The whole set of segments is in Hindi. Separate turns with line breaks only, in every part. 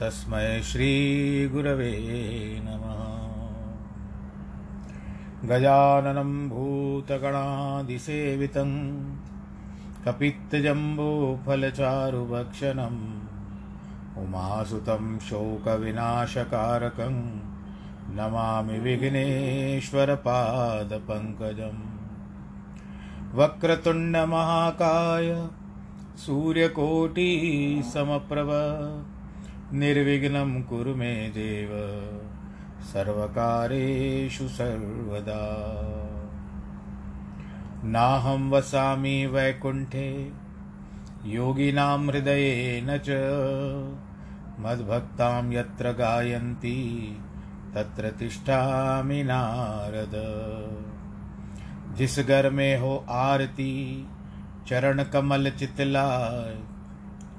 तस्मै श्रीगुरवे नमः। गजाननं भूतगणादिसेवितं कपित्तजम्बूफलचारुभक्षणम् उमासुतं शोकविनाशकारकं नमामि विघ्नेश्वरपादपङ्कजम्। वक्रतुण्डमहाकाय सूर्यकोटिसमप्रभ निर्विघ्नं कुरु मे देव। सर्वकारेषु सर्वदा। नाहं वसामि वैकुण्ठे, योगिनां हृदयेन च। मद्भक्तां यत्र गायन्ति, तत्र तिष्ठामि नारद। जिस घर में हो आरती चरण कमल चितलाय।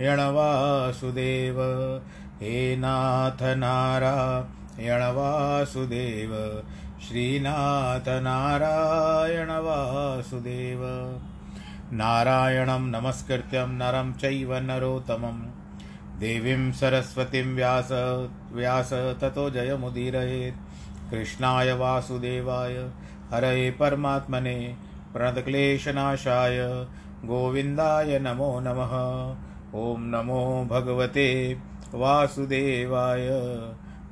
वासुदेव हे नाथ नारायण वासुदेव श्रीनाथ नारायण वासुदेव। नारायणं नमस्कृत्यं नरं चैव नरोत्तमं देवीं सरस्वतीं व्यास व्यास ततो जयमुदीरयेत्। कृष्णाय वासुदेवाय, हरये परमात्मने। प्रणतक्लेशनाशाय, गोविन्दाय नमो नमः। ॐ नमो भगवते वासुदेवाय।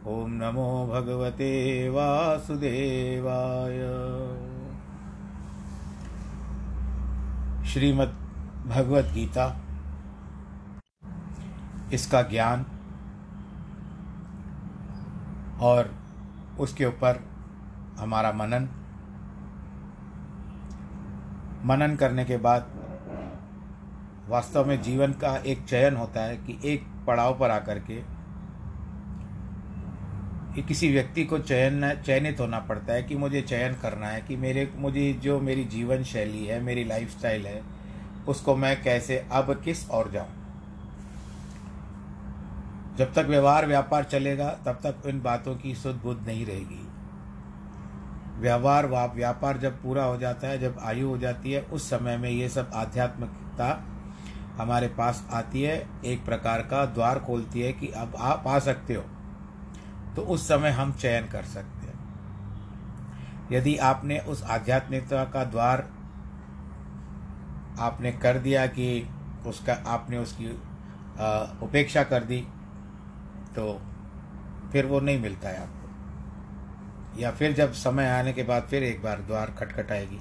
ॐ नमो भगवते वासुदेवाय। श्रीमद् भगवत गीता। इसका ज्ञान और उसके ऊपर हमारा मनन। मनन करने के बाद वास्तव में जीवन का एक चयन होता है कि एक पड़ाव पर आकर के किसी व्यक्ति को चयन, चयनित होना पड़ता है कि मुझे चयन करना है कि मेरे, मुझे जो मेरी जीवन शैली है, मेरी लाइफस्टाइल है, उसको मैं कैसे, अब किस और जाऊँ? जब तक व्यवहार, व्यापार चलेगा, तब तक इन बातों की सुध बुद्ध नहीं रहेगी। व्यवहार व्यापार जब पूरा हो जाता है, जब आयु हो जाती है, उस समय में ये सब आध्यात्मिकता हमारे पास आती है, एक प्रकार का द्वार खोलती है कि अब आप आ सकते हो। तो उस समय हम चयन कर सकते हैं। यदि आपने उस आध्यात्मिकता का द्वार आपने कर दिया कि उसका, आपने उसकी उपेक्षा कर दी तो फिर वो नहीं मिलता है आपको। या फिर जब समय आने के बाद फिर एक बार द्वार खटखटाएगी।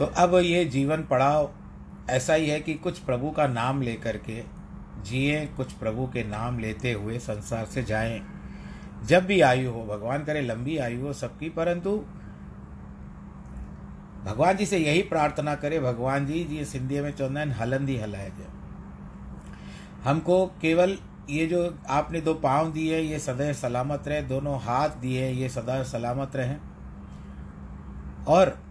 तो अब ये जीवन पड़ाव ऐसा ही है कि कुछ प्रभु का नाम लेकर के जिए, कुछ प्रभु के नाम लेते हुए संसार से जाएँ। जब भी आयु हो, भगवान करे लंबी आयु हो सबकी, परंतु भगवान जी से यही प्रार्थना करे, भगवान जी जी सिंधी में चवंदा आहिनि हलंदी हलाइजे हमको केवल ये जो आपने दो पाँव दिए, ये सदैव सलामत रहे, दोनों हाथ दिए, ये सदा सलामत रहे। और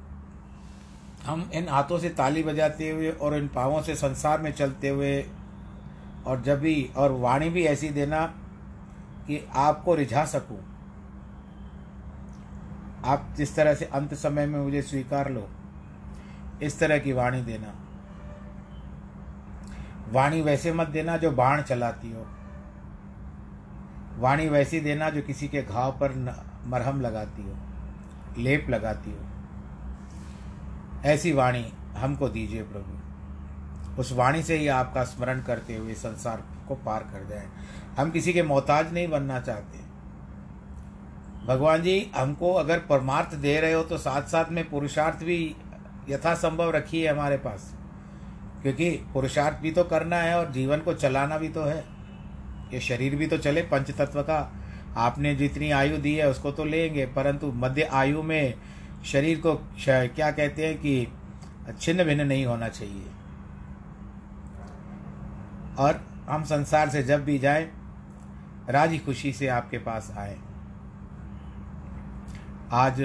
हम इन हाथों से ताली बजाते हुए और इन पाँवों से संसार में चलते हुए और जब भी और वाणी भी ऐसी देना कि आपको रिझा सकूँ। आप जिस तरह से अंत समय में मुझे स्वीकार लो, इस तरह की वाणी देना। वाणी वैसे मत देना जो बाण चलाती हो। वाणी वैसी देना जो किसी के घाव पर मरहम लगाती हो, लेप लगाती हो। ऐसी वाणी हमको दीजिए प्रभु। उस वाणी से ही आपका स्मरण करते हुए संसार को पार कर जाए। हम किसी के मोहताज नहीं बनना चाहते। भगवान जी, हमको अगर परमार्थ दे रहे हो तो साथ साथ में पुरुषार्थ भी यथासंभव रखिए हमारे पास। क्योंकि पुरुषार्थ भी तो करना है और जीवन को चलाना भी तो है। ये शरीर भी तो चले पंच तत्व का। आपने जितनी आयु दी है उसको तो लेंगे, परंतु मध्य आयु में शरीर को क्या कहते हैं कि छिन्न भिन्न नहीं होना चाहिए। और हम संसार से जब भी जाएँ, राज़ी खुशी से आपके पास आए। आज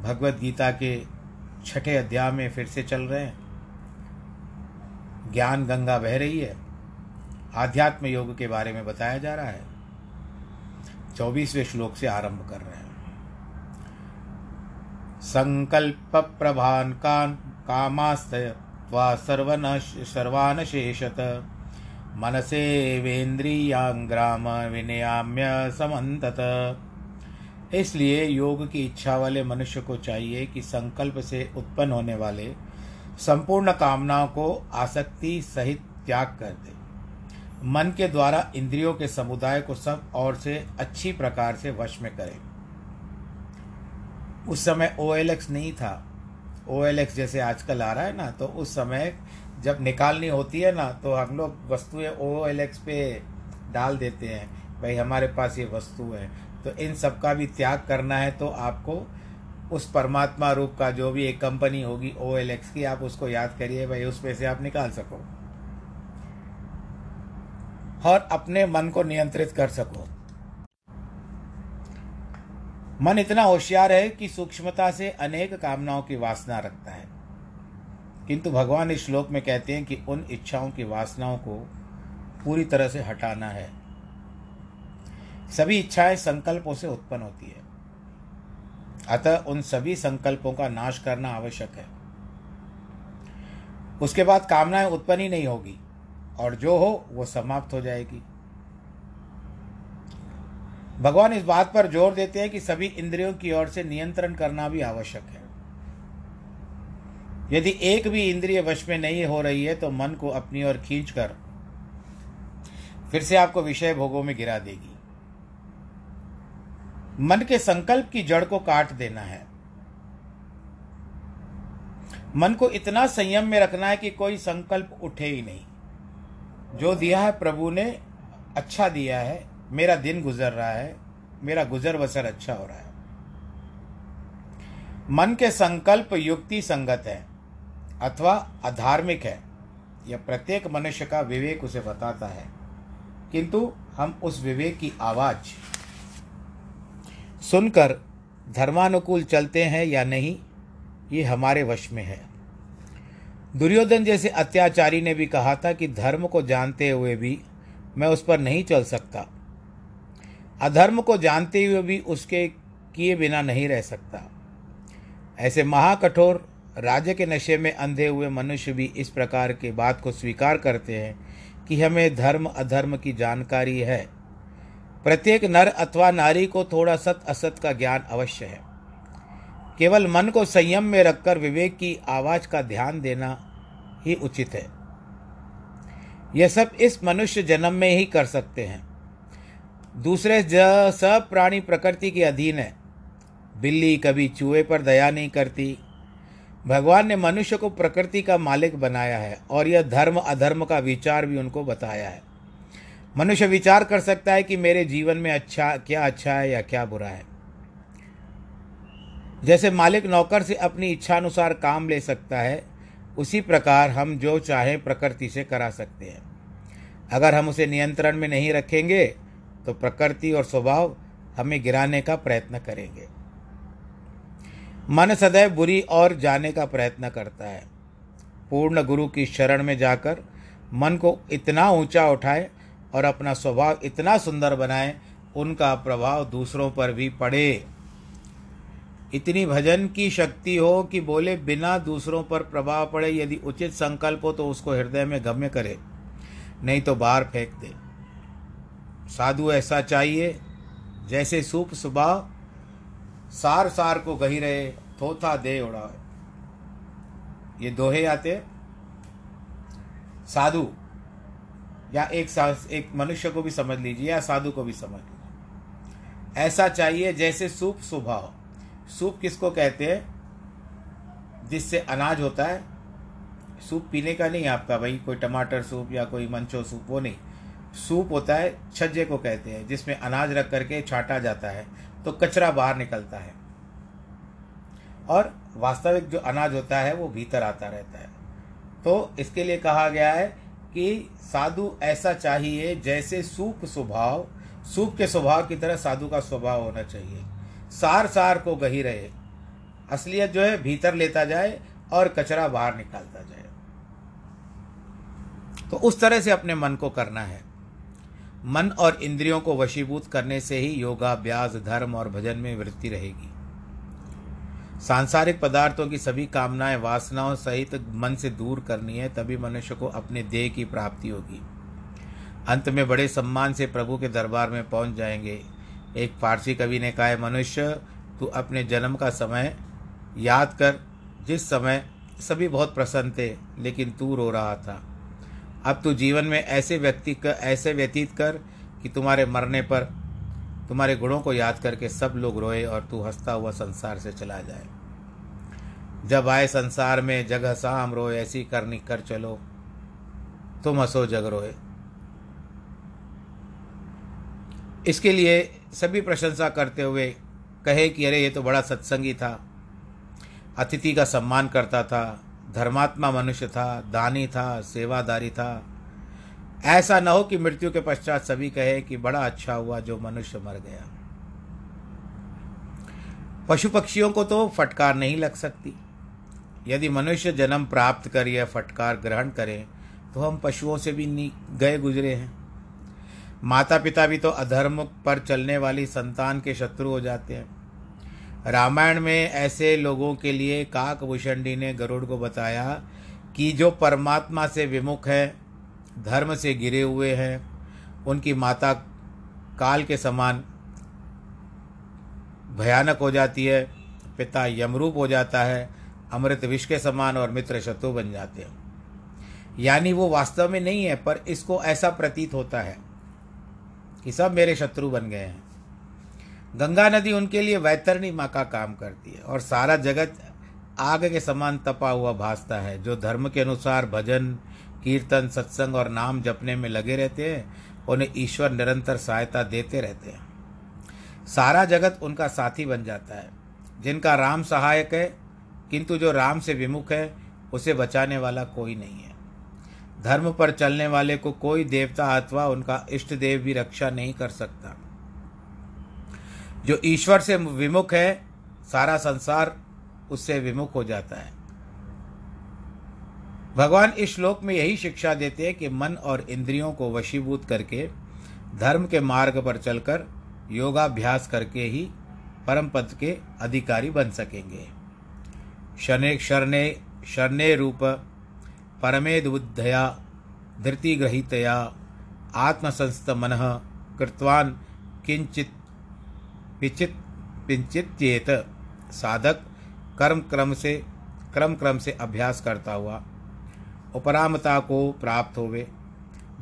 भगवत गीता के छठे अध्याय में फिर से चल रहे हैं। ज्ञान गंगा बह रही है। आध्यात्म योग के बारे में बताया जा रहा है। चौबीसवें श्लोक से आरंभ कर रहे हैं। संकल्प प्रभान कान कामास्त सर्वन सर्वान शेषत मनसे वेन्द्रियांग्राम विनयाम्य समन्तत। इसलिए योग की इच्छा वाले मनुष्य को चाहिए कि संकल्प से उत्पन्न होने वाले संपूर्ण कामनाओं को आसक्ति सहित त्याग कर दे। मन के द्वारा इंद्रियों के समुदाय को सब और से अच्छी प्रकार से वश में करें। उस समय OLX नहीं था। ओएलएक्स जैसे आजकल आ रहा है ना तो उस समय जब निकालनी होती है ना तो हम लोग वस्तुएँ ओ पे डाल देते हैं, भाई हमारे पास ये वस्तु है। तो इन सब का भी त्याग करना है तो आपको उस परमात्मा रूप का जो भी एक कंपनी होगी OLX की, आप उसको याद करिए भाई उसमें से आप निकाल सको। और अपने मन को नियंत्रित कर सको। मन इतना होशियार है कि सूक्ष्मता से अनेक कामनाओं की वासना रखता है। किंतु भगवान इस श्लोक में कहते हैं कि उन इच्छाओं की वासनाओं को पूरी तरह से हटाना है। सभी इच्छाएँ संकल्पों से उत्पन्न होती है। अतः उन सभी संकल्पों का नाश करना आवश्यक है। उसके बाद कामनाएँ उत्पन्न ही नहीं होगी और जो हो वो समाप्त हो जाएगी। भगवान इस बात पर ज़ोर देते हैं कि सभी इंद्रियों की ओर से नियंत्रण करना भी आवश्यक है। यदि एक भी इंद्रिय वश में नहीं हो रही है तो मन को अपनी ओर खींचकर फिर से आपको विषय भोगों में गिरा देगी। मन के संकल्प की जड़ को काट देना है। मन को इतना संयम में रखना है कि कोई संकल्प उठे ही नहीं। जो दिया है प्रभु ने अच्छा दिया है मेरा दिन गुजर रहा है, मेरा गुजर बसर अच्छा हो रहा है। मन के संकल्प युक्ति संगत है, अथवा अधार्मिक है यह प्रत्येक मनुष्य का विवेक उसे बताता है। किंतु हम उस विवेक की आवाज़ सुनकर धर्मानुकूल चलते हैं या नहीं, ये हमारे वश में है। दुर्योधन जैसे अत्याचारी ने भी कहा था कि धर्म को जानते हुए भी मैं उस पर नहीं चल सकता। अधर्म को जानते हुए भी उसके किए बिना नहीं रह सकता। ऐसे महाकठोर राज्य के नशे में अंधे हुए मनुष्य भी इस प्रकार के बात को स्वीकार करते हैं कि हमें धर्म अधर्म की जानकारी है। प्रत्येक नर अथवा नारी को थोड़ा सत असत का ज्ञान अवश्य है। केवल मन को संयम में रखकर विवेक की आवाज़ का ध्यान देना ही उचित है। यह सब इस मनुष्य जन्म में ही कर सकते हैं। दूसरे सब प्राणी प्रकृति के अधीन है। बिल्ली कभी चूहे पर दया नहीं करती। भगवान ने मनुष्य को प्रकृति का मालिक बनाया है और यह धर्म, अधर्म का विचार भी उनको बताया है। मनुष्य विचार कर सकता है कि मेरे जीवन में अच्छा क्या अच्छा है या क्या बुरा है। जैसे मालिक नौकर से अपनी इच्छानुसार काम ले सकता है, उसी प्रकार हम जो चाहें प्रकृति से करा सकते हैं। अगर हम उसे नियंत्रण में नहीं रखेंगे तो प्रकृति और स्वभाव हमें गिराने का प्रयत्न करेंगे। मन सदैव बुरी और जाने का प्रयत्न करता है। पूर्ण गुरु की शरण में जाकर मन को इतना ऊँचा उठाए और अपना स्वभाव इतना सुंदर बनाए, उनका प्रभाव दूसरों पर भी पड़े। इतनी भजन की शक्ति हो कि बोले, बिना दूसरों पर प्रभाव पड़े, यदि उचित संकल्प हो तो उसको हृदय में गम्य करे, नहीं तो बाहर फेंक दे। साधु ऐसा चाहिए, जैसे सूप स्वभाव सार सार को गही रहे, थोथा दे उड़ा ये दोहे आते साधु, या एक एक मनुष्य को भी समझ लीजिए, या साधु को भी समझ लीजिए। ऐसा चाहिए जैसे सूप स्वभाव सूप किसको कहते हैं? जिससे अनाज होता है। सूप पीने का नहीं आपका भाई, कोई टमाटर सूप या कोई मंचो सूप, वो नहीं। सूप होता है, छज्जे को कहते हैं, जिसमें अनाज रख करके छाटा जाता है तो कचरा बाहर निकलता है। और वास्तविक जो अनाज होता है, वो भीतर आता रहता है। तो इसके लिए कहा गया है कि साधु ऐसा चाहिए, जैसे सूप स्वभाव, सूप के स्वभाव की तरह साधु का स्वभाव होना चाहिए। सार सार को गही रहे। असलियत जो है, भीतर लेता जाए और कचरा बाहर निकालता जाए। तो उस तरह से अपने मन को करना है। मन और इंद्रियों को वशीभूत करने से ही योगाभ्यास, धर्म और भजन में वृत्ति रहेगी। सांसारिक पदार्थों की सभी कामनाएँ वासनाओं सहित मन से दूर करनी है, तभी मनुष्य को अपने देह की प्राप्ति होगी। अंत में बड़े सम्मान से प्रभु के दरबार में पहुँच जाएँगे। एक फारसी कवि ने कहा है, मनुष्य, तू अपने जन्म का समय याद कर। जिस समय सभी बहुत प्रसन्न थे, लेकिन तू रो रहा था। अब तू जीवन में ऐसे व्यक्ति कर ऐसे व्यतीत कर कि तुम्हारे मरने पर तुम्हारे गुणों को याद करके सब लोग रोए और तू हंसता हुआ संसार से चला जाए। जब आए संसार में जग हंसा हम रोए, ऐसी करनी कर चलो, तुम हंसो, जग रोए। इसके लिए सभी प्रशंसा करते हुए कहे कि अरे, ये तो बड़ा सत्संगी था, अतिथि का सम्मान करता था धर्मात्मा मनुष्य था, दानी था, सेवादारी था। ऐसा न हो कि मृत्यु के पश्चात सभी कहे कि बड़ा अच्छा हुआ जो मनुष्य मर गया। पशु पक्षियों को तो फटकार नहीं लग सकती। यदि मनुष्य जन्म प्राप्त कर यह फटकार ग्रहण करें तो हम पशुओं से भी गए गुजरे हैं। माता पिता भी तो अधर्म पर चलने वाली संतान के शत्रु हो जाते हैं। रामायण में ऐसे लोगों के लिए काकभूषणी ने गरुड़ को बताया कि जो परमात्मा से विमुख है, धर्म से गिरे हुए हैं, उनकी माता काल के समान भयानक हो जाती है, पिता यमरूप हो जाता है, अमृत विष के समान और मित्र शत्रु बन जाते हैं। यानी वो वास्तव में नहीं है, पर इसको ऐसा प्रतीत होता है कि सब मेरे शत्रु बन गए हैं। गंगा नदी उनके लिए वैतरणी माँ का काम करती है और सारा जगत आग के समान तपा हुआ भासता है, जो धर्म के अनुसार भजन, कीर्तन, सत्संग और नाम जपने में लगे रहते हैं, उन्हें ईश्वर निरंतर सहायता देते रहते हैं। सारा जगत उनका साथी बन जाता है, जिनका राम सहायक है, किंतु जो राम से विमुख है, उसे बचाने वाला कोई नहीं है। धर्म पर चलने वाले को कोई देवता अथवा उनका इष्ट देव भी रक्षा नहीं कर सकता। जो ईश्वर से विमुख है, सारा संसार उससे विमुख हो जाता है। भगवान इस श्लोक में यही शिक्षा देते हैं कि मन और इंद्रियों को वशीभूत करके, धर्म के मार्ग पर चलकर योगाभ्यास करके ही परम पद के अधिकारी बन सकेंगे। शने, शरणे शरणे रूप परमेदुद्धया धृतिग्रहीतया मन कृतवान किंचित पिचित पिंचित्येत साधक कर्म क्रम से क्रम क्रम से अभ्यास करता हुआ उपरामता को प्राप्त होवे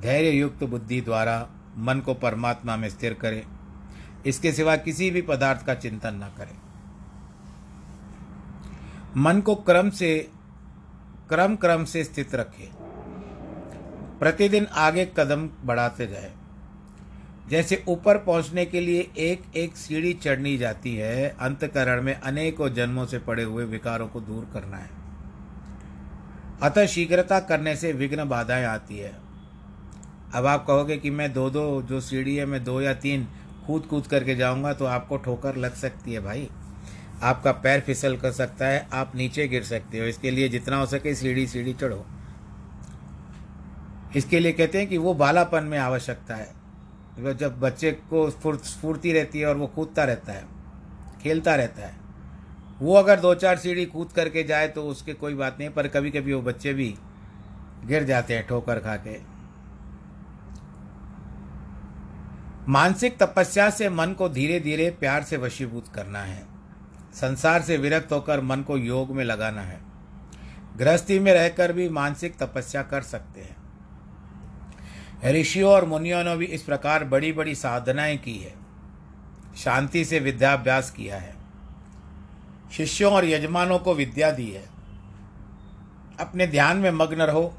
धैर्य युक्त बुद्धि द्वारा मन को परमात्मा में स्थिर करे, इसके सिवा किसी भी पदार्थ का चिंतन न करे। मन को क्रम से क्रम क्रम से स्थित रखे। प्रतिदिन आगे कदम बढ़ाते जाए जैसे ऊपर पहुँचने के लिए एक एक सीढ़ी चढ़नी जाती है, अंतकरण में अनेकों जन्मों से पड़े हुए विकारों को दूर करना है। अतः शीघ्रता करने से विघ्न बाधाएँ आती है। अब आप कहोगे कि मैं दो दो जो सीढ़ी है, मैं दो या तीन कूद कूद करके जाऊँगा तो आपको ठोकर लग सकती है भाई। आपका पैर फिसल कर सकता है, आप नीचे गिर सकते हो। इसके लिए जितना हो सके सीढ़ी सीढ़ी चढ़ो। इसके लिए कहते हैं कि वो बालापन में आवश्यकता है। जब बच्चे को स्फूर्ति रहती है और वो कूदता रहता है, खेलता रहता है, वो अगर दो चार सीढ़ी कूद करके जाए तो उसके कोई बात नहीं, पर कभी कभी वो बच्चे भी गिर जाते हैं ठोकर खा के मानसिक तपस्या से मन को धीरे धीरे प्यार से वशीभूत करना है। संसार से विरक्त होकर मन को योग में लगाना है। गृहस्थी में रहकर भी मानसिक तपस्या कर सकते हैं। ऋषियों और मुनियों ने भी इस प्रकार बड़ी बड़ी साधनाएँ की है। शांति से विद्याभ्यास किया है। शिष्यों और यजमानों को विद्या दी है। अपने ध्यान में मग्न रहो।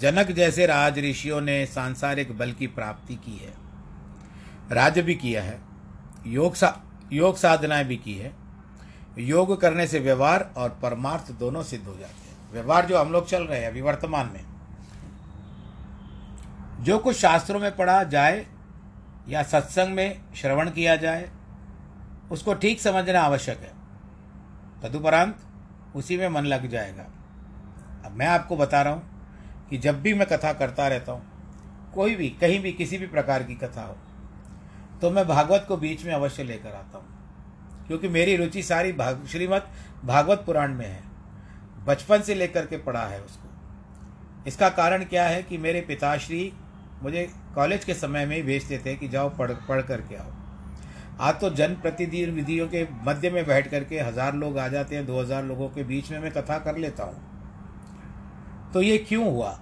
जनक जैसे राज ऋषियों ने सांसारिक बल की प्राप्ति की है। राज्य भी किया है। योग सा, योग साधनाएँ भी की है। योग करने से व्यवहार और परमार्थ दोनों सिद्ध हो जाते हैं। व्यवहार जो हम लोग चल रहे हैं अभी वर्तमान में जो कुछ शास्त्रों में पढ़ा जाए या सत्संग में श्रवण किया जाए, उसको ठीक समझना आवश्यक है। तदुपरांत उसी में मन लग जाएगा। अब मैं आपको बता रहा हूँ कि जब भी मैं कथा करता रहता हूँ, कोई भी, कहीं भी, किसी भी प्रकार की कथा हो तो मैं भागवत को बीच में अवश्य लेकर आता हूँ। क्योंकि मेरी रुचि सारी भाग, श्रीमद भागवत पुराण में है। बचपन से लेकर के पढ़ा है उसको। इसका कारण क्या है कि मेरे पिताश्री मुझे कॉलेज के समय में ही भेजते थे कि जाओ पढ़ पढ़ करके आओ। आज तो जन प्रतिदिन विधियों के मध्य में बैठ करके हज़ार लोग आ जाते हैं, दो हज़ार लोगों के बीच में मैं कथा कर लेता हूँ। तो ये क्यों हुआ?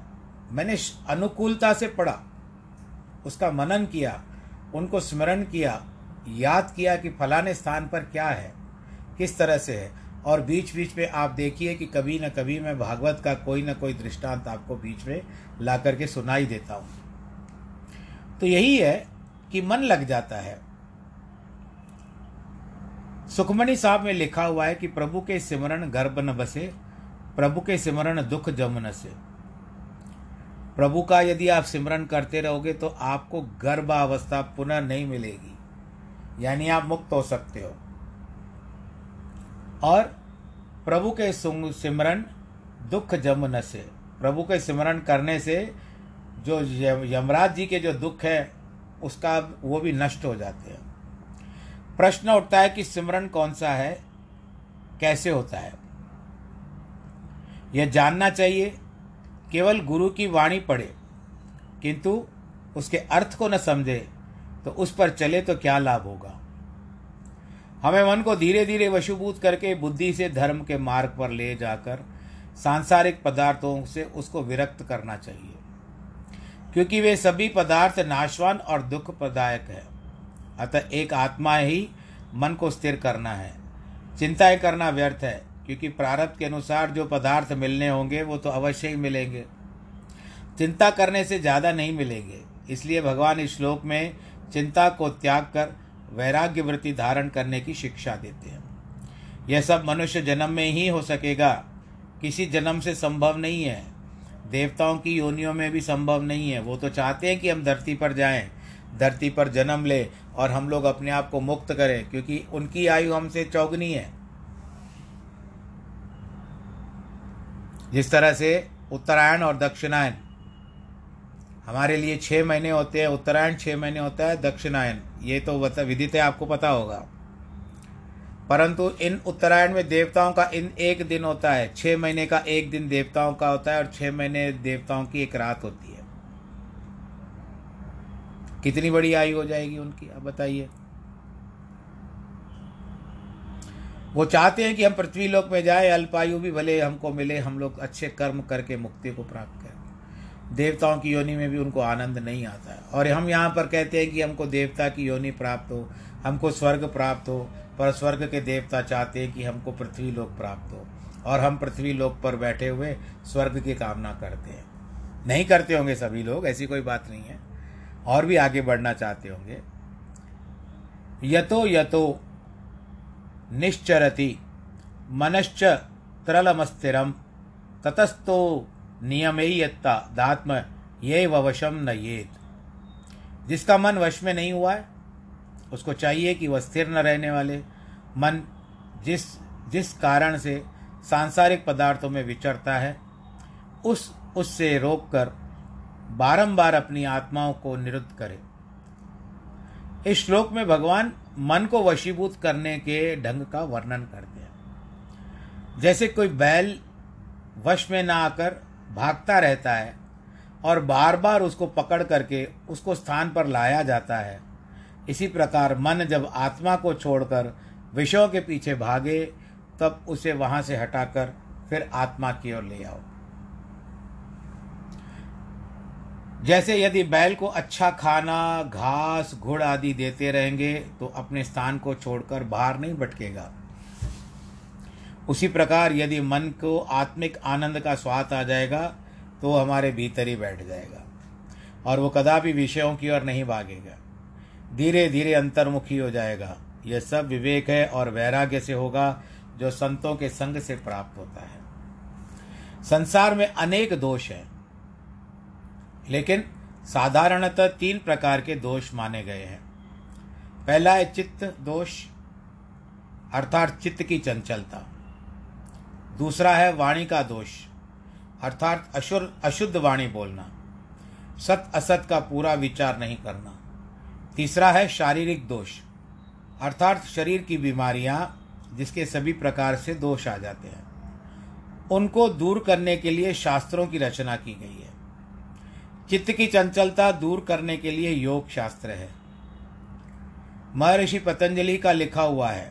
मैंने अनुकूलता से पढ़ा, उसका मनन किया, उनको स्मरण किया, याद किया कि फलाने स्थान पर क्या है, किस तरह से है, और बीच बीच में आप देखिए कि कभी न कभी मैं भागवत का कोई ना कोई दृष्टांत आपको बीच में ला करके सुनाई देता हूँ। तो यही है कि मन लग जाता है। सुखमणि साहब में लिखा हुआ है कि प्रभु के सिमरण गर्भ न बसे, प्रभु के सिमरण दुख जम न से। प्रभु का यदि आप सिमरन करते रहोगे तो आपको गर्भावस्था पुनः नहीं मिलेगी, यानी आप मुक्त हो सकते हो। और प्रभु के सिमरन दुख जम न से, प्रभु के सिमरन करने से जो यमराज जी के जो दुख है, उसका वो भी नष्ट हो जाते हैं। प्रश्न उठता है कि सिमरन कौन सा है, कैसे होता है? यह जानना चाहिए, केवल गुरु की वाणी पढ़े, किंतु उसके अर्थ को न समझे तो उस पर चले तो क्या लाभ होगा? हमें मन को धीरे धीरे वशुभूत करके बुद्धि से धर्म के मार्ग पर ले जाकर, सांसारिक पदार्थों से उसको विरक्त करना चाहिए। क्योंकि वे सभी पदार्थ नाशवान और दुख प्रदायक है। अतः एक आत्मा ही मन को स्थिर करना है। चिंताएँ करना व्यर्थ है, क्योंकि प्रारब्ध के अनुसार जो पदार्थ मिलने होंगे, वो तो अवश्य ही मिलेंगे। चिंता करने से ज़्यादा नहीं मिलेंगे। इसलिए भगवान इस श्लोक में चिंता को त्याग कर वैराग्य वृत्ति धारण करने की शिक्षा देते हैं। यह सब मनुष्य जन्म में ही हो सकेगा। किसी जन्म से संभव नहीं है। देवताओं की योनियों में भी संभव नहीं है। वो तो चाहते हैं कि हम धरती पर जाएँ, धरती पर जन्म ले और हम लोग अपने आप को मुक्त करें, क्योंकि उनकी आयु हमसे चौगनी है। जिस तरह से उत्तरायण और दक्षिणायन, हमारे लिए छः महीने होते हैं, उत्तरायण छः महीने होता है, दक्षिणायन, ये तो विदित है, आपको पता होगा। परंतु इन उत्तरायण में देवताओं का इन एक दिन होता है छः महीने का एक दिन देवताओं का होता है और छः महीने देवताओं की एक रात होती है। कितनी बड़ी आयु हो जाएगी उनकी अब बताइए। वो चाहते हैं कि हम पृथ्वी लोक में जाए, अल्पायु भी भले हमको मिले, हम लोग अच्छे कर्म करके मुक्ति को प्राप्त करें। देवताओं की योनि में भी उनको आनंद नहीं आता है। और हम यहाँ पर कहते हैं कि हमको देवता की योनि प्राप्त हो, हमको स्वर्ग प्राप्त हो पर स्वर्ग के देवता चाहते हैं कि हमको पृथ्वी लोक प्राप्त हो। और हम पृथ्वी लोक पर बैठे हुए स्वर्ग की कामना करते हैं। नहीं करते होंगे सभी लोग, ऐसी कोई बात नहीं है। और भी आगे बढ़ना चाहते होंगे। यतो यतो निश्चरति मनश्च तरलमस्थिरम ततस्तो नियमेयत्ता दात्म ये वशम न येत जिसका मन वश में नहीं हुआ है उसको चाहिए कि वह स्थिर न रहने वाले, मन जिस जिस कारण से सांसारिक पदार्थों में विचरता है, उस, उससे रोककर बारंबार अपनी आत्माओं को निरुद्ध करे। इस श्लोक में भगवान मन को वशीभूत करने के ढंग का वर्णन करते हैं। जैसे कोई बैल वश में ना आकर भागता रहता है और बार बार उसको पकड़ करके उसको स्थान पर लाया जाता है इसी प्रकार मन जब आत्मा को छोड़कर विषयों के पीछे भागे, तब उसे वहाँ से हटाकर फिर आत्मा की ओर ले आओ। जैसे यदि बैल को अच्छा खाना, घास घुड़ आदि देते रहेंगे तो अपने स्थान को छोड़कर बाहर नहीं भटकेगा। उसी प्रकार यदि मन को आत्मिक आनंद का स्वाद आ जाएगा तो हमारे भीतर ही बैठ जाएगा, और वो कदापि विषयों की ओर नहीं भागेगा। धीरे धीरे अंतर्मुखी हो जाएगा। यह सब विवेक है और वैराग्य से होगा, जो संतों के संग से प्राप्त होता है। संसार में अनेक दोष हैं, लेकिन साधारणतः तीन प्रकार के दोष माने गए हैं। पहला है चित्त दोष, अर्थात चित्त की चंचलता। दूसरा है वाणी का दोष, अर्थात अशुद्ध अशुद्ध वाणी बोलना। सत असत का पूरा विचार नहीं करना। तीसरा है शारीरिक दोष, अर्थात शरीर की बीमारियाँ जिसके सभी प्रकार से दोष आ जाते हैं। उनको दूर करने के लिए शास्त्रों की रचना की गई है। चित्त की चंचलता दूर करने के लिए योग शास्त्र है। महर्षि पतंजलि का लिखा हुआ है,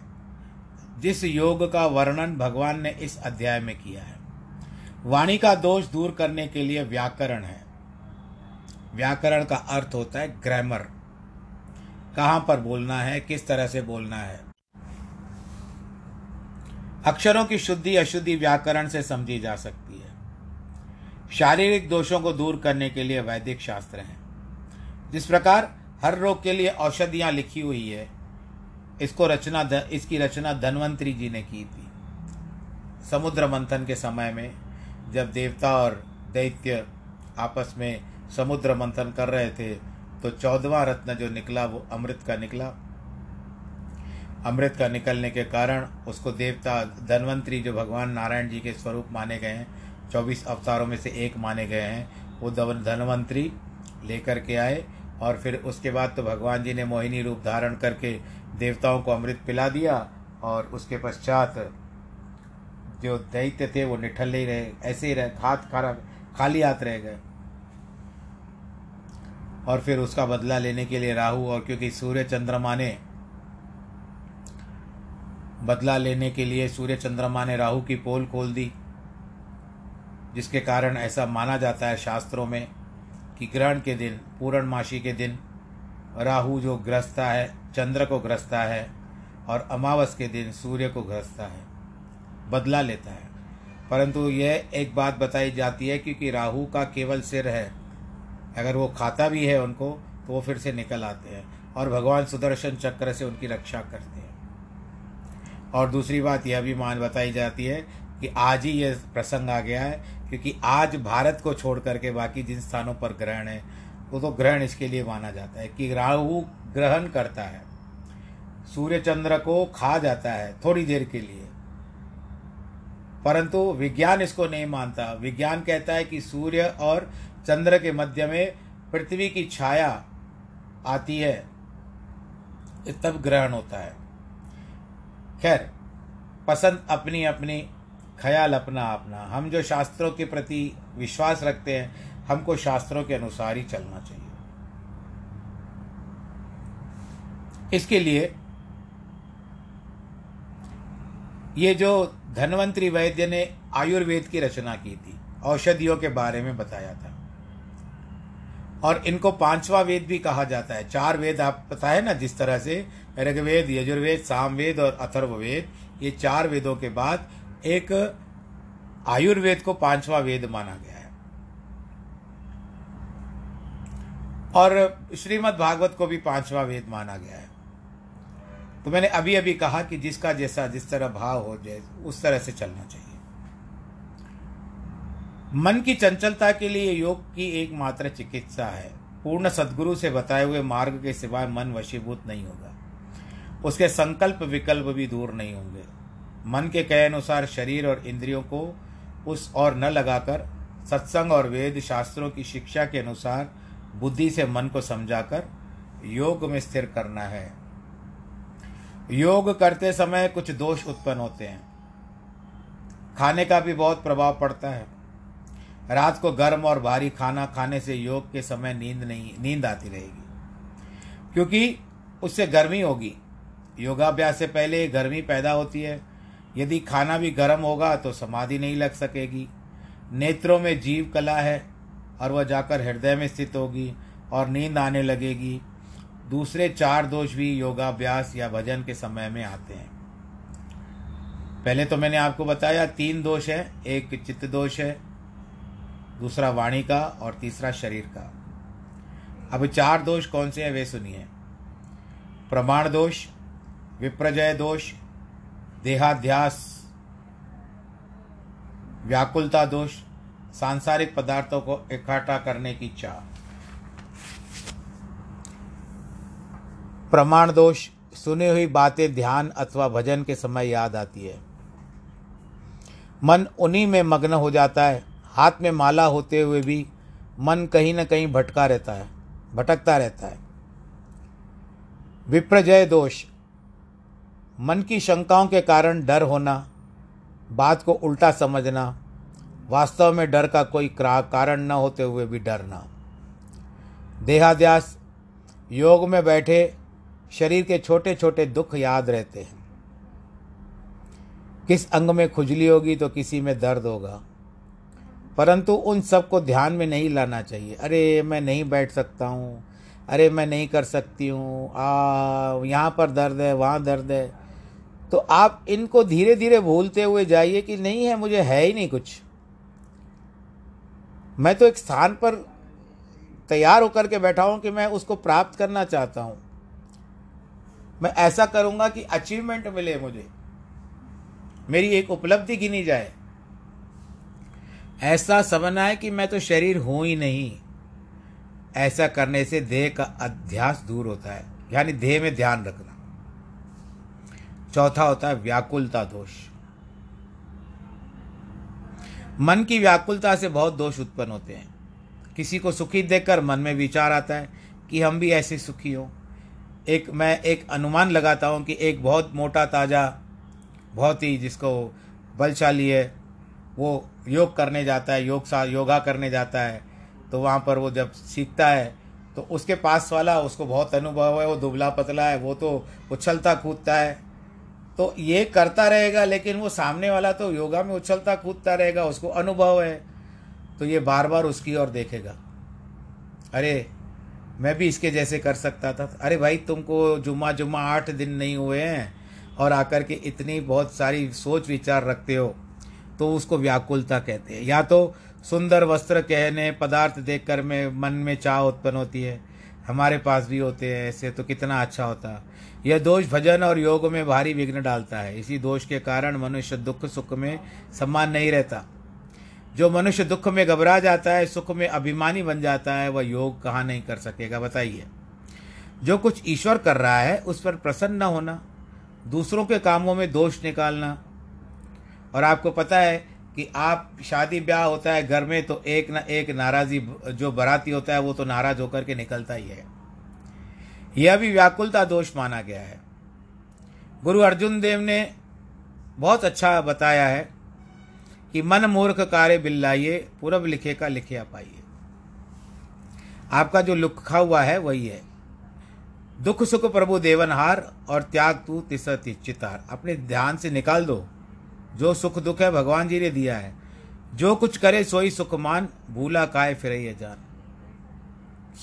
जिस योग का वर्णन भगवान ने इस अध्याय में किया है। वाणी का दोष दूर करने के लिए व्याकरण है। व्याकरण का अर्थ होता है ग्रामर। कहाँ पर बोलना है किस तरह से बोलना है। अक्षरों की शुद्धि अशुद्धि व्याकरण से समझी जा सकती है। शारीरिक दोषों को दूर करने के लिए वैदिक शास्त्र हैं। जिस प्रकार हर रोग के लिए औषधियाँ लिखी हुई है इसको रचना द, इसकी रचना धनवंतरी जी ने की थी। समुद्र मंथन के समय में जब देवता और दैत्य आपस में समुद्र मंथन कर रहे थे तो चौदवा रत्न जो निकला, वो अमृत का निकला। अमृत का निकलने के कारण उसको देवता धनवंतरी जो भगवान नारायण जी के स्वरूप माने गए हैं, चौबीस अवतारों में से एक माने गए हैं, वो धनवंतरी लेकर के आए और फिर उसके बाद तो भगवान जी ने मोहिनी रूप धारण करके देवताओं को अमृत पिला दिया और उसके पश्चात जो दैत्य थे, वो निठल ही रहे, ऐसे ही रहे हाथ खारा, खाली हाथ रह गए। और फिर उसका बदला लेने के लिए राहु और क्योंकि सूर्य चंद्रमा ने बदला लेने के लिए सूर्य चंद्रमा ने राहु की पोल खोल दी, जिसके कारण ऐसा माना जाता है शास्त्रों में कि ग्रहण के दिन, पूर्णमासी के दिन, राहु जो ग्रस्ता है, चंद्र को ग्रस्ता है और अमावस के दिन सूर्य को ग्रस्ता है, बदला लेता है। परंतु यह एक बात बताई जाती है क्योंकि राहु का केवल सिर है अगर वो खाता भी है उनको तो वो फिर से निकल आते हैं और भगवान सुदर्शन चक्र से उनकी रक्षा करते हैं। और दूसरी बात यह भी मान बताई जाती है कि आज ही यह प्रसंग आ गया है, क्योंकि आज भारत को छोड़ करके बाकी जिन स्थानों पर ग्रहण है, वो तो ग्रहण इसके लिए माना जाता है कि राहु ग्रहण करता है सूर्य चंद्र को खा जाता है थोड़ी देर के लिए। परंतु विज्ञान इसको नहीं मानता। विज्ञान कहता है कि सूर्य और चंद्र के मध्य में पृथ्वी की छाया आती है तब ग्रहण होता है। खैर, पसंद अपनी अपनी, ख्याल अपना अपना। हम जो शास्त्रों के प्रति विश्वास रखते हैं, हमको शास्त्रों के अनुसार ही चलना चाहिए। इसके लिए ये जो धनवंतरी वैद्य ने आयुर्वेद की रचना की थी, औषधियों के बारे में बताया था। और इनको पांचवा वेद भी कहा जाता है। चार वेद आप पता है ना, जिस तरह से ऋग्वेद, यजुर्वेद, सामवेद और अथर्ववेद, ये चार वेदों के बाद एक आयुर्वेद को पांचवा वेद माना गया है। और श्रीमद् भागवत को भी पांचवा वेद माना गया है। तो मैंने अभी अभी कहा कि जिसका जैसा जिस तरह भाव हो जाए उस तरह से चलना चाहिए। मन की चंचलता के लिए योग की एकमात्र चिकित्सा है। पूर्ण सदगुरु से बताए हुए मार्ग के सिवाय मन वशीभूत नहीं होगा। उसके संकल्प विकल्प भी दूर नहीं होंगे। मन के कहे अनुसार शरीर और इंद्रियों को उस और न लगाकर सत्संग और वेद शास्त्रों की शिक्षा के अनुसार बुद्धि से मन को समझाकर योग में स्थिर करना है। योग करते समय कुछ दोष उत्पन्न होते हैं। खाने का भी बहुत प्रभाव पड़ता है। रात को गर्म और भारी खाना खाने से योग के समय नींद नहीं, नींद आती रहेगी। क्योंकि उससे गर्मी होगी। योगाभ्यास से पहले गर्मी पैदा होती है। यदि खाना भी गर्म होगा तो समाधि नहीं लग सकेगी। नेत्रों में जीव कला है और वह जाकर हृदय में स्थित होगी और नींद आने लगेगी। दूसरे चार दोष भी योगाभ्यास या भजन के समय में आते हैं। पहले तो मैंने आपको बताया तीन दोष है। एक चित्त दोष है। दूसरा वाणी का और तीसरा शरीर का। अब चार दोष कौन से हैं, वे सुनिए। प्रमाण दोष, विप्रजय दोष, देहाध्यास, व्याकुलता दोष, सांसारिक पदार्थों को इकट्ठा करने की चाह प्रमाण दोष, सुनी हुई बातें ध्यान अथवा भजन के समय याद आती है। मन उन्हीं में मग्न हो जाता है हाथ में माला होते हुए भी मन कहीं ना कहीं भटका रहता है, भटकता रहता है। विप्रजय दोष। मन की शंकाओं के कारण डर होना, बात को उल्टा समझना, वास्तव में डर का कोई कारण न होते हुए भी डरना। देहाद्यास योग में बैठे शरीर के छोटे छोटे दुख याद रहते हैं। किस अंग में खुजली होगी तो किसी में दर्द होगा। परंतु उन सबको ध्यान में नहीं लाना चाहिए। अरे, मैं नहीं बैठ सकता हूँ। अरे, मैं नहीं कर सकती हूँ। आ, यहाँ पर दर्द है, वहाँ दर्द है। तो आप इनको धीरे धीरे भूलते हुए जाइए कि नहीं है, मुझे है ही नहीं कुछ। मैं तो एक स्थान पर तैयार होकर के बैठा हूँ कि मैं उसको प्राप्त करना चाहता हूँ। मैं ऐसा करूँगा कि अचीवमेंट मिले मुझे। मेरी एक उपलब्धि गिनी जाए। ऐसा समझना है कि मैं तो शरीर हूँ ही नहीं। ऐसा करने से देह का अध्यास दूर होता है, यानी देह में ध्यान रखना। चौथा होता है व्याकुलता दोष। मन की व्याकुलता से बहुत दोष उत्पन्न होते हैं। किसी को सुखी देखकर मन में विचार आता है कि हम भी ऐसे सुखी हों। एक, मैं एक अनुमान लगाता हूँ कि एक बहुत मोटा ताज़ा, बहुत ही जिसको बलशाली है, वो योग करने जाता है, योग सा, योगा करने जाता है तो वहाँ पर वो जब सीखता है तो उसके पास वाला, उसको बहुत अनुभव है, वो दुबला पतला है, वो तो उछलता कूदता है। तो ये करता रहेगा, लेकिन वो सामने वाला तो योगा में उछलता कूदता रहेगा, उसको अनुभव है तो ये बार बार उसकी ओर देखेगा। अरे, मैं भी इसके जैसे कर सकता था, अरे भाई तुमको जुम्मा जुम्मा आठ दिन नहीं हुए हैं, और आकर के इतनी बहुत सारी सोच विचार रखते हो। तो उसको व्याकुलता कहते हैं। या तो सुंदर वस्त्र कहने, पदार्थ देखकर में मन में चाह उत्पन्न होती है। हमारे पास भी होते हैं ऐसे तो कितना अच्छा होता। यह दोष भजन और योग में भारी विघ्न डालता है। इसी दोष के कारण मनुष्य दुख सुख में सम्मान नहीं रहता। जो मनुष्य दुख में घबरा जाता है, सुख में अभिमानी बन जाता है, वह योग कहाँ नहीं कर सकेगा, बताइए। जो कुछ ईश्वर कर रहा है, उस पर प्रसन्न न होना, दूसरों के कामों में दोष निकालना और आपको पता है कि आप शादी ब्याह होता है घर में तो एक ना एक नाराज़ी जो बराती होता है, वो तो नाराज़ होकर के निकलता ही है। यह भी व्याकुलता दोष माना गया है। गुरु अर्जुन देव ने बहुत अच्छा बताया है कि मन मूर्ख कार्य बिल्लाइए पूर्व लिखे का लिखे पाइए। आपका जो लिखा हुआ है, वही है। दुख सुख प्रभु देवनहार और त्याग तू तिसती चितार। अपने ध्यान से निकाल दो। जो सुख दुख है भगवान जी ने दिया है। जो कुछ करे सोई सुखमान, भूला काय फिर जान।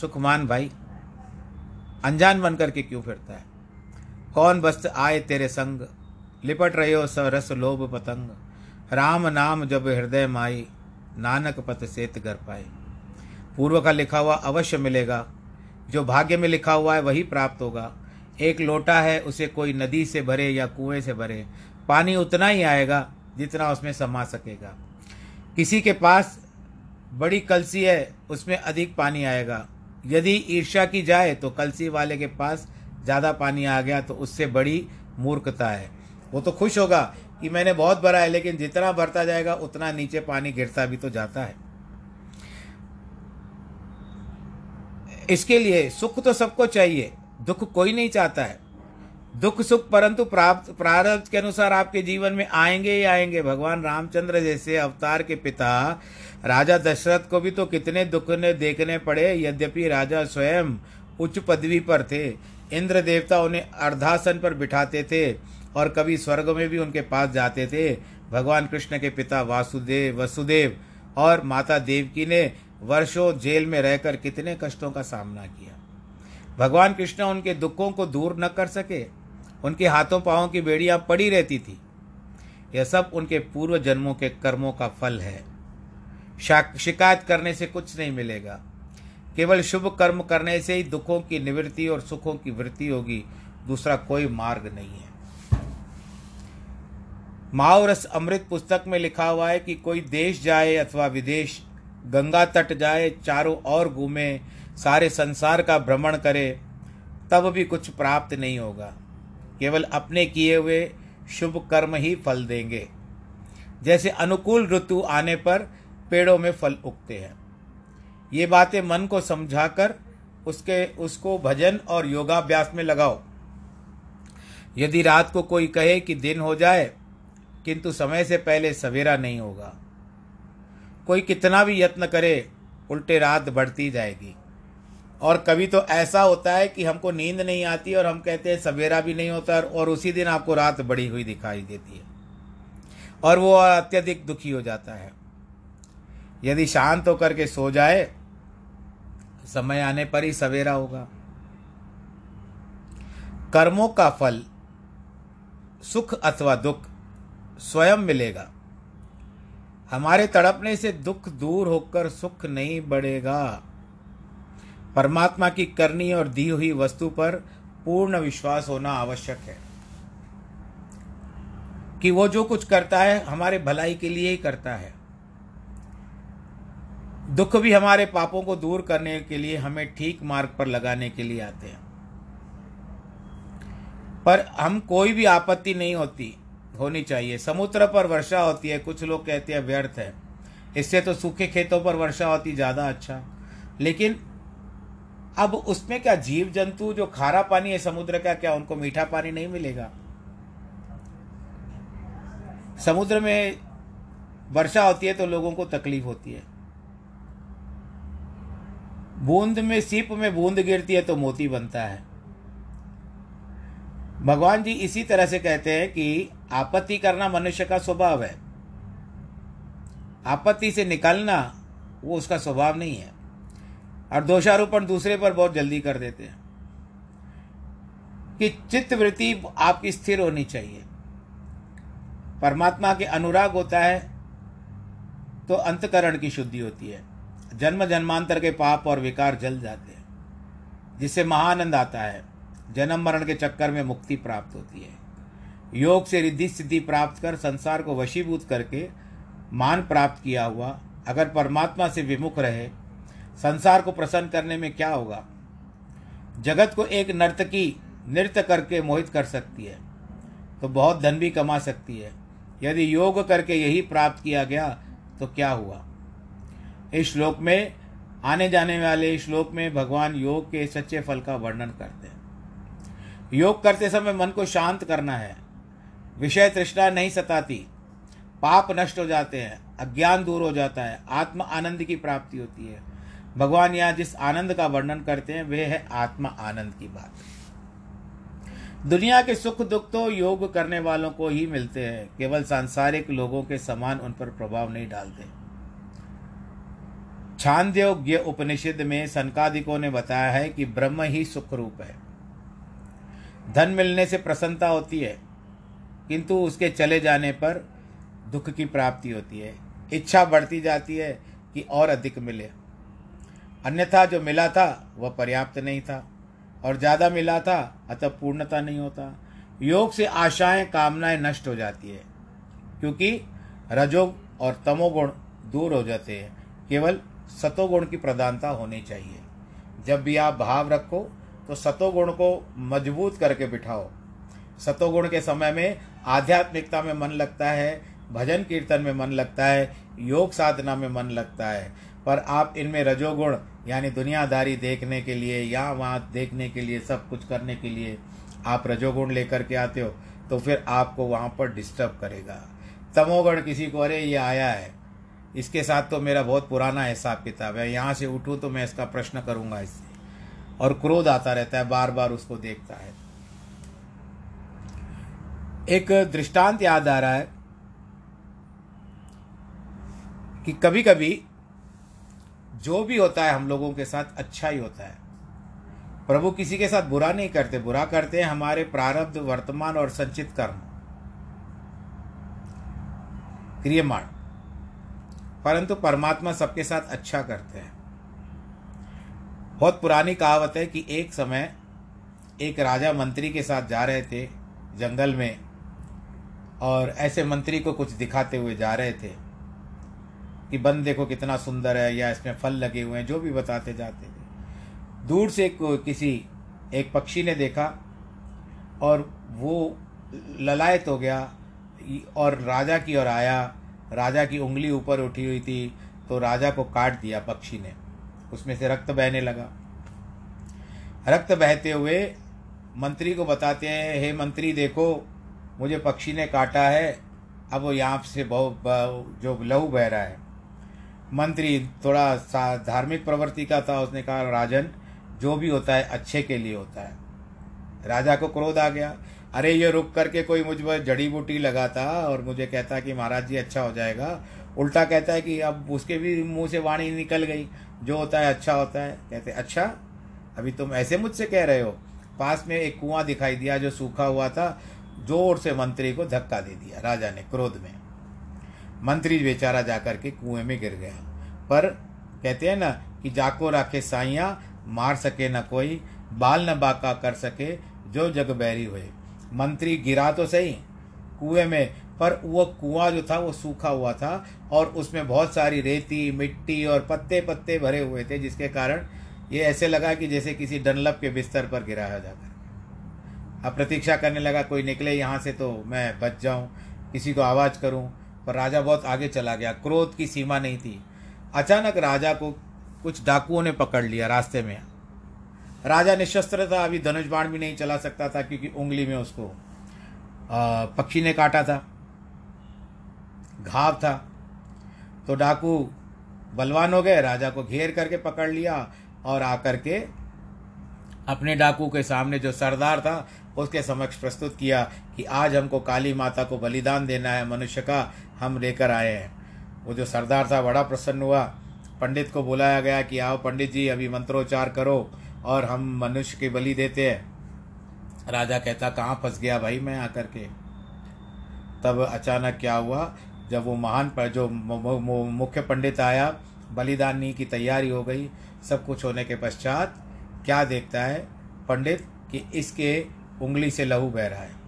सुखमान भाई, अनजान बन करके क्यों फिरता है? कौन बस्त आए तेरे संग? लिपट रहे हो सरस लोभ पतंग। राम नाम जब हृदय माई, नानक पत सेत कर पाए पूर्व का लिखा हुआ अवश्य मिलेगा। जो भाग्य में लिखा हुआ है वही प्राप्त होगा। एक लोटा है, उसे कोई नदी से भरे या कुएँ से भरे। पानी उतना ही आएगा जितना उसमें समा सकेगा। किसी के पास बड़ी कलसी है, उसमें अधिक पानी आएगा। यदि ईर्ष्या की जाए तो कलसी वाले के पास ज़्यादा पानी आ गया तो उससे बड़ी मूर्खता है। वो तो खुश होगा कि मैंने बहुत भरा है, लेकिन जितना भरता जाएगा, उतना नीचे पानी गिरता भी तो जाता है। इसके लिए सुख तो सबको चाहिए, दुख कोई नहीं चाहता है। दुख सुख परंतु प्राप्त प्रारब्ध के अनुसार आपके जीवन में आएँगे ही आएँगे। भगवान रामचंद्र जैसे अवतार के पिता, राजा दशरथ को भी तो कितने दुख ने देखने पड़े, यद्यपि राजा स्वयं उच्च पदवी पर थे। इंद्र देवता उन्हें अर्धासन पर बिठाते थे और कभी स्वर्ग में भी उनके पास जाते थे। भगवान कृष्ण के पिता वासुदेव वसुदेव और माता देवकी ने वर्षों जेल में रहकर कितने कष्टों का सामना किया। भगवान कृष्ण उनके दुखों को दूर न कर सके। उनके हाथों पांवों की बेड़ियाँ पड़ी रहती थी। यह सब उनके पूर्व जन्मों के कर्मों का फल है। शिकायत करने से कुछ नहीं मिलेगा। केवल शुभ कर्म करने से ही दुखों की निवृत्ति और सुखों की वृत्ति होगी, दूसरा कोई मार्ग नहीं है। माओरस अमृत पुस्तक में लिखा हुआ है कि कोई देश जाए अथवा विदेश, गंगा तट जाए, चारों ओर घूमे, सारे संसार का भ्रमण करे, तब भी कुछ प्राप्त नहीं होगा। केवल अपने किए हुए शुभ कर्म ही फल देंगे। जैसे अनुकूल ऋतु आने पर पेड़ों में फल उगते हैं। ये बातें मन को समझाकर उसके, उसको भजन और योगाभ्यास में लगाओ। यदि रात को कोई कहे कि दिन हो जाए, किंतु समय से पहले सवेरा नहीं होगा। कोई कितना भी यत्न करे, उल्टे रात बढ़ती जाएगी। और कभी तो ऐसा होता है कि हमको नींद नहीं आती और हम कहते हैं सवेरा भी नहीं होता और उसी दिन आपको रात बड़ी हुई दिखाई देती है। और वो अत्यधिक दुखी हो जाता है। यदि शांत होकर के सो जाए, समय आने पर ही सवेरा होगा। कर्मों का फल, सुख अथवा दुख स्वयं मिलेगा। हमारे तड़पने से दुख दूर होकर सुख नहीं बढ़ेगा। परमात्मा की करनी और दी हुई वस्तु पर पूर्ण विश्वास होना आवश्यक है कि वो जो कुछ करता है, हमारे भलाई के लिए ही करता है। दुख भी हमारे पापों को दूर करने के लिए, हमें ठीक मार्ग पर लगाने के लिए आते हैं। पर हम कोई भी आपत्ति नहीं होती, होनी चाहिए। समुद्र पर वर्षा होती है, कुछ लोग कहते हैं व्यर्थ है। इससे तो सूखे खेतों पर वर्षा होती, ज़्यादा अच्छा। लेकिन अब उसमें क्या जीव जंतु जो खारा पानी है, समुद्र का क्या उनको मीठा पानी नहीं मिलेगा? समुद्र में वर्षा होती है तो लोगों को तकलीफ़ होती है। बूंद में, सीप में बूंद गिरती है तो मोती बनता है। भगवान जी इसी तरह से कहते हैं कि आपत्ति करना मनुष्य का स्वभाव है। आपत्ति से निकलना वो उसका स्वभाव नहीं है। और दोषारोपण दूसरे पर बहुत जल्दी कर देते हैं। कि चित्त वृत्ति आपकी स्थिर होनी चाहिए। परमात्मा के अनुराग होता है तो अंतकरण की शुद्धि होती है। जन्म जन्मांतर के पाप और विकार जल जाते हैं, जिससे महानंद आता है। जन्म मरण के चक्कर में मुक्ति प्राप्त होती है। योग से रिद्धि सिद्धि प्राप्त कर संसार को वशीभूत करके मान प्राप्त किया हुआ, अगर परमात्मा से विमुख रहे संसार को प्रसन्न करने में क्या होगा? जगत को एक नर्तकी नृत्य करके मोहित कर सकती है तो बहुत धन भी कमा सकती है। यदि योग करके यही प्राप्त किया गया तो क्या हुआ? इस श्लोक में, आने जाने वाले श्लोक में भगवान योग के सच्चे फल का वर्णन करते हैं। योग करते समय मन को शांत करना है। विषय तृष्णा नहीं सताती। पाप नष्ट हो जाते हैं, अज्ञान दूर हो जाता है, आत्म आनंद की प्राप्ति होती है। भगवान यहाँ जिस आनंद का वर्णन करते हैं वह है आत्मा आनंद की बात। दुनिया के सुख दुख तो योग करने वालों को ही मिलते हैं, केवल सांसारिक लोगों के समान उन पर प्रभाव नहीं डालते। छांद्योग्य उपनिषद में संकादिकों ने बताया है कि ब्रह्म ही सुख रूप है। धन मिलने से प्रसन्नता होती है, किंतु उसके चले जाने पर दुख की प्राप्ति होती है। इच्छा बढ़ती जाती है कि और अधिक मिले। अन्यथा जो मिला था, वह पर्याप्त नहीं था। और ज़्यादा मिला था, अतः पूर्णता नहीं होता। योग से आशाएँ, कामनाएँ नष्ट हो जाती है, क्योंकि रजोग और तमोगुण दूर हो जाते हैं। केवल सतोगुण की प्रधानता होनी चाहिए। जब भी आप भाव रखो तो सतोगुण को मज़बूत करके बिठाओ। सतोगुण के समय में आध्यात्मिकता में मन लगता है, भजन कीर्तन में मन लगता है, योग साधना में मन लगता है। पर आप इनमें रजोगुण यानी दुनियादारी देखने के लिए या वहाँ देखने के लिए, सब कुछ करने के लिए आप रजोगुण लेकर के आते हो तो फिर आपको वहाँ पर डिस्टर्ब करेगा। तमोगुण किसी को, अरे, ये आया है। इसके साथ तो मेरा बहुत पुराना हिसाब किताब है। यहाँ से उठूँ तो मैं इसका प्रश्न करूँगा इससे। और क्रोध आता रहता है बार बार उसको देखता है। एक दृष्टांत याद आ रहा है कि कभी कभी जो भी होता है हम लोगों के साथ अच्छा ही होता है। प्रभु किसी के साथ बुरा नहीं करते, बुरा करते हैं हमारे प्रारब्ध, वर्तमान और संचित कर्म। क्रियमाण। परंतु परमात्मा सबके साथ अच्छा करते हैं। बहुत पुरानी कहावत है कि एक समय एक राजा मंत्री के साथ जा रहे थे जंगल में और ऐसे मंत्री को कुछ दिखाते हुए जा रहे थे। कि बन देखो कितना सुंदर है या इसमें फल लगे हुए हैं, जो भी बताते जाते थे। दूर से किसी एक पक्षी ने देखा और वो ललायत हो गया और राजा की ओर आया। राजा की उंगली ऊपर उठी हुई थी तो राजा को काट दिया पक्षी ने। उसमें से रक्त बहने लगा। रक्त बहते हुए मंत्री को बताते हैं, हे मंत्री, देखो, मुझे पक्षी ने काटा है, अब वो यहाँ से बहुत जो लहू बह रहा है। मंत्री, थोड़ा धार्मिक प्रवृत्ति का था, उसने कहा, राजन, जो भी होता है, अच्छे के लिए होता है। राजा को क्रोध आ गया। अरे, ये रुक करके कोई मुझ पर जड़ी बूटी लगाता और मुझे कहता कि महाराज जी अच्छा हो जाएगा। उल्टा कहता है कि अब उसके भी मुँह से वाणी निकल गई। जो होता है अच्छा होता है। कहते अच्छा? अभी तुम ऐसे मुझसे कह रहे हो? पास में एक कुआँ दिखाई दिया जो सूखा हुआ था। ज़ोर से मंत्री को धक्का दे दिया। राजा ने क्रोध में मंत्री बेचारा जाकर के कुएँ में गिर गया। पर कहते हैं ना कि जाको राखे साइया मार सके न कोई, बाल न बाका कर सके, जो जग बैरी हुए। मंत्री गिरा तो सही, कुएँ में, पर वो कुआँ जो था, वो सूखा हुआ था और उसमें बहुत सारी रेती, मिट्टी और पत्ते पत्ते भरे हुए थे, जिसके कारण ये ऐसे लगा कि जैसे किसी डनलप के बिस्तर पर गिराया जाकर अब प्रतीक्षा करने लगा, कोई निकले यहाँ से तो मैं बच जाऊँ, किसी को आवाज़ करूँ। पर राजा बहुत आगे चला गया। क्रोध की सीमा नहीं थी। अचानक राजा को कुछ डाकुओं ने पकड़ लिया रास्ते में। राजा निशस्त्र था, अभी धनुष बाण भी नहीं चला सकता था क्योंकि उंगली में उसको पक्षी ने काटा था। घाव था। तो डाकू बलवान हो गए, राजा को घेर करके पकड़ लिया और आकर के अपने डाकू के सामने जो सरदार था, उसके समक्ष प्रस्तुत किया कि आज हमको काली माता को बलिदान देना है, मनुष्य का हम लेकर आए हैं। वो जो सरदार था बड़ा प्रसन्न हुआ, पंडित को बुलाया गया कि आओ पंडित जी, अभी मंत्रोच्चार करो और हम मनुष्य की बलि देते हैं। राजा कहता, कहाँ फंस गया भाई मैं आकर के? तब अचानक क्या हुआ, जब वो महान पर जो मुख्य पंडित आया, बलिदानी की तैयारी हो गई, सब कुछ होने के पश्चात क्या देखता है पंडित कि इसके उंगली से लहू बह रहा है।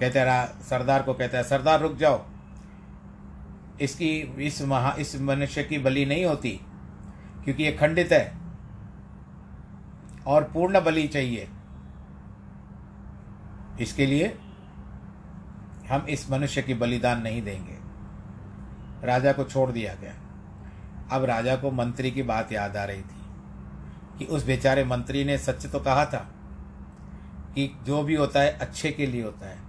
कहते रहा सरदार को कहता है, सरदार रुक जाओ। इसकी, इस महा, इस मनुष्य की बलि नहीं होती, क्योंकि ये खंडित है, और पूर्ण बलि चाहिए। इसके लिए हम इस मनुष्य की बलिदान नहीं देंगे। राजा को छोड़ दिया गया। अब राजा को मंत्री की बात याद आ रही थी, कि उस बेचारे मंत्री ने सच तो कहा था, कि जो भी होता है, अच्छे के लिए होता है।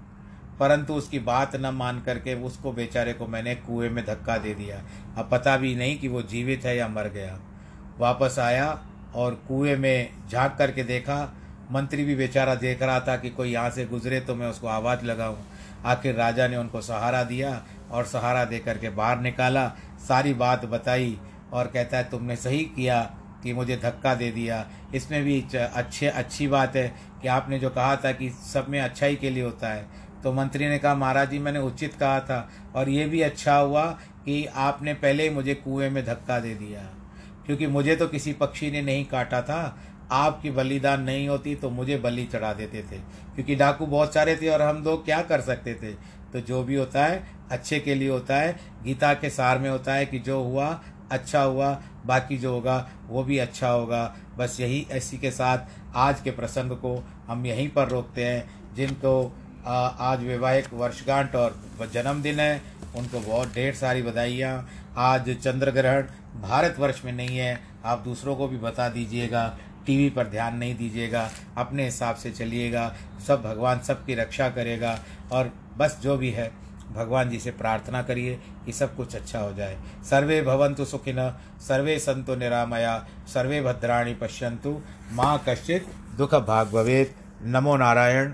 परंतु उसकी बात न मान करके उसको बेचारे को मैंने कुएँ में धक्का दे दिया। अब पता भी नहीं कि वो जीवित है या मर गया। वापस आया और कुएँ में झाँक करके देखा। मंत्री भी बेचारा देख रहा था कि कोई यहाँ से गुजरे तो मैं उसको आवाज़ लगाऊँ। आखिर राजा ने उनको सहारा दिया और सहारा दे करके बाहर निकाला। सारी बात बताई और कहता है, तुमने सही किया कि मुझे धक्का दे दिया। इसमें भी अच्छे, अच्छी बात है कि आपने जो कहा था कि सब में अच्छाई के लिए होता है। तो मंत्री ने कहा, महाराज जी, मैंने उचित कहा था और ये भी अच्छा हुआ कि आपने पहले ही मुझे कुएँ में धक्का दे दिया। क्योंकि मुझे तो किसी पक्षी ने नहीं काटा था। आपकी बलिदान नहीं होती तो मुझे बलि चढ़ा देते थे। क्योंकि डाकू बहुत सारे थे और हम दो क्या कर सकते थे? तो जो भी होता है, अच्छे के लिए होता है। गीता के सार में होता है कि जो हुआ अच्छा हुआ, बाकी जो होगा, वो भी अच्छा होगा। बस यही, ऐसी के साथ आज के प्रसंग को हम यहीं पर रोकते हैं। जिनको आज वैवाहिक वर्षगांठ और जन्मदिन है। उनको बहुत ढेर सारी बधाइयाँ। आज चंद्र ग्रहण भारतवर्ष में नहीं है। आप दूसरों को भी बता दीजिएगा। टीवी पर ध्यान नहीं दीजिएगा। अपने हिसाब से चलिएगा। सब भगवान सबकी रक्षा करेगा। और बस जो भी है, भगवान जी से प्रार्थना करिए कि सब कुछ अच्छा हो जाए। सर्वे भवंतु सुखिन, सर्वे संतु निरामया, सर्वे भद्राणी पश्यंतु माँ कश्चित दुख भाग भवेत। नमो नारायण।